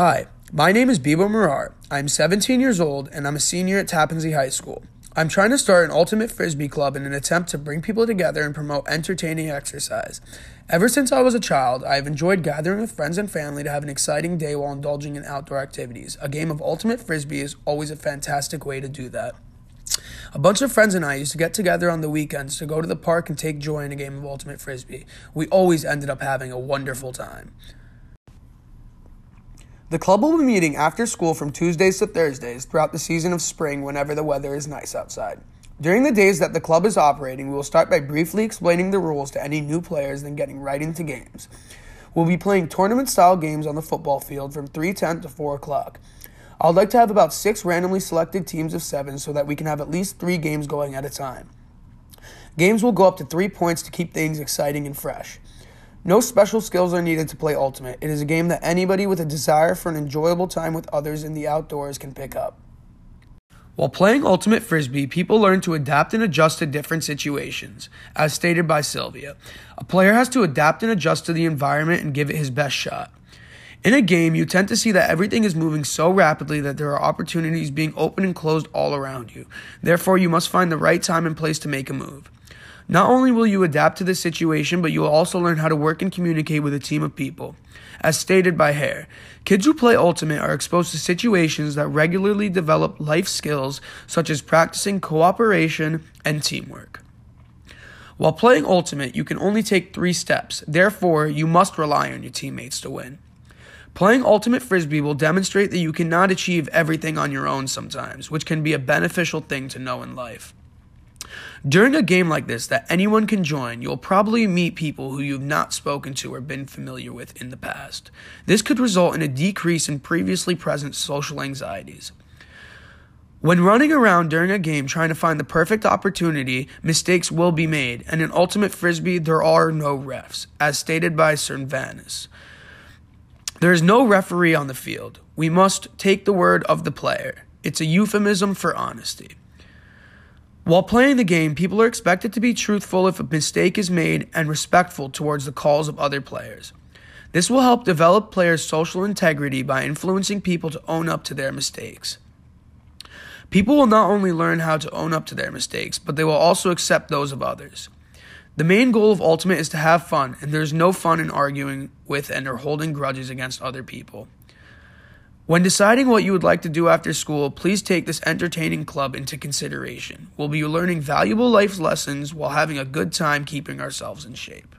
Hi, my name is Bebo Murar. I'm 17 years old and I'm a senior at Tappan Zee High School. I'm trying to start an ultimate frisbee club in an attempt to bring people together and promote entertaining exercise. Ever since I was a child, I have enjoyed gathering with friends and family to have an exciting day while indulging in outdoor activities. A game of ultimate frisbee is always a fantastic way to do that. A bunch of friends and I used to get together on the weekends to go to the park and take joy in a game of ultimate frisbee. We always ended up having a wonderful time. The club will be meeting after school from Tuesdays to Thursdays throughout the season of spring whenever the weather is nice outside. During the days that the club is operating, we will start by briefly explaining the rules to any new players, then getting right into games. We'll be playing tournament style games on the football field from 3:10 to 4 o'clock. I would like to have about six randomly selected teams of seven so that we can have at least three games going at a time. Games will go up to three points to keep things exciting and fresh. No special skills are needed to play Ultimate. It is a game that anybody with a desire for an enjoyable time with others in the outdoors can pick up. While playing Ultimate Frisbee, people learn to adapt and adjust to different situations, as stated by Sylvia. A player has to adapt and adjust to the environment and give it his best shot. In a game, you tend to see that everything is moving so rapidly that there are opportunities being opened and closed all around you. Therefore, you must find the right time and place to make a move. Not only will you adapt to this situation, but you will also learn how to work and communicate with a team of people. As stated by Hare, kids who play Ultimate are exposed to situations that regularly develop life skills such as practicing cooperation and teamwork. While playing Ultimate, you can only take three steps, therefore, you must rely on your teammates to win. Playing Ultimate Frisbee will demonstrate that you cannot achieve everything on your own sometimes, which can be a beneficial thing to know in life. During a game like this that anyone can join, you'll probably meet people who you've not spoken to or been familiar with in the past. This could result in a decrease in previously present social anxieties. When running around during a game trying to find the perfect opportunity, mistakes will be made, and in Ultimate Frisbee, there are no refs, as stated by Cervantes. There is no referee on the field. We must take the word of the player. It's a euphemism for honesty. While playing the game, people are expected to be truthful if a mistake is made and respectful towards the calls of other players. This will help develop players' social integrity by influencing people to own up to their mistakes. People will not only learn how to own up to their mistakes, but they will also accept those of others. The main goal of Ultimate is to have fun, and there's no fun in arguing with and or holding grudges against other people. When deciding what you would like to do after school, please take this entertaining club into consideration. We'll be learning valuable life lessons while having a good time keeping ourselves in shape.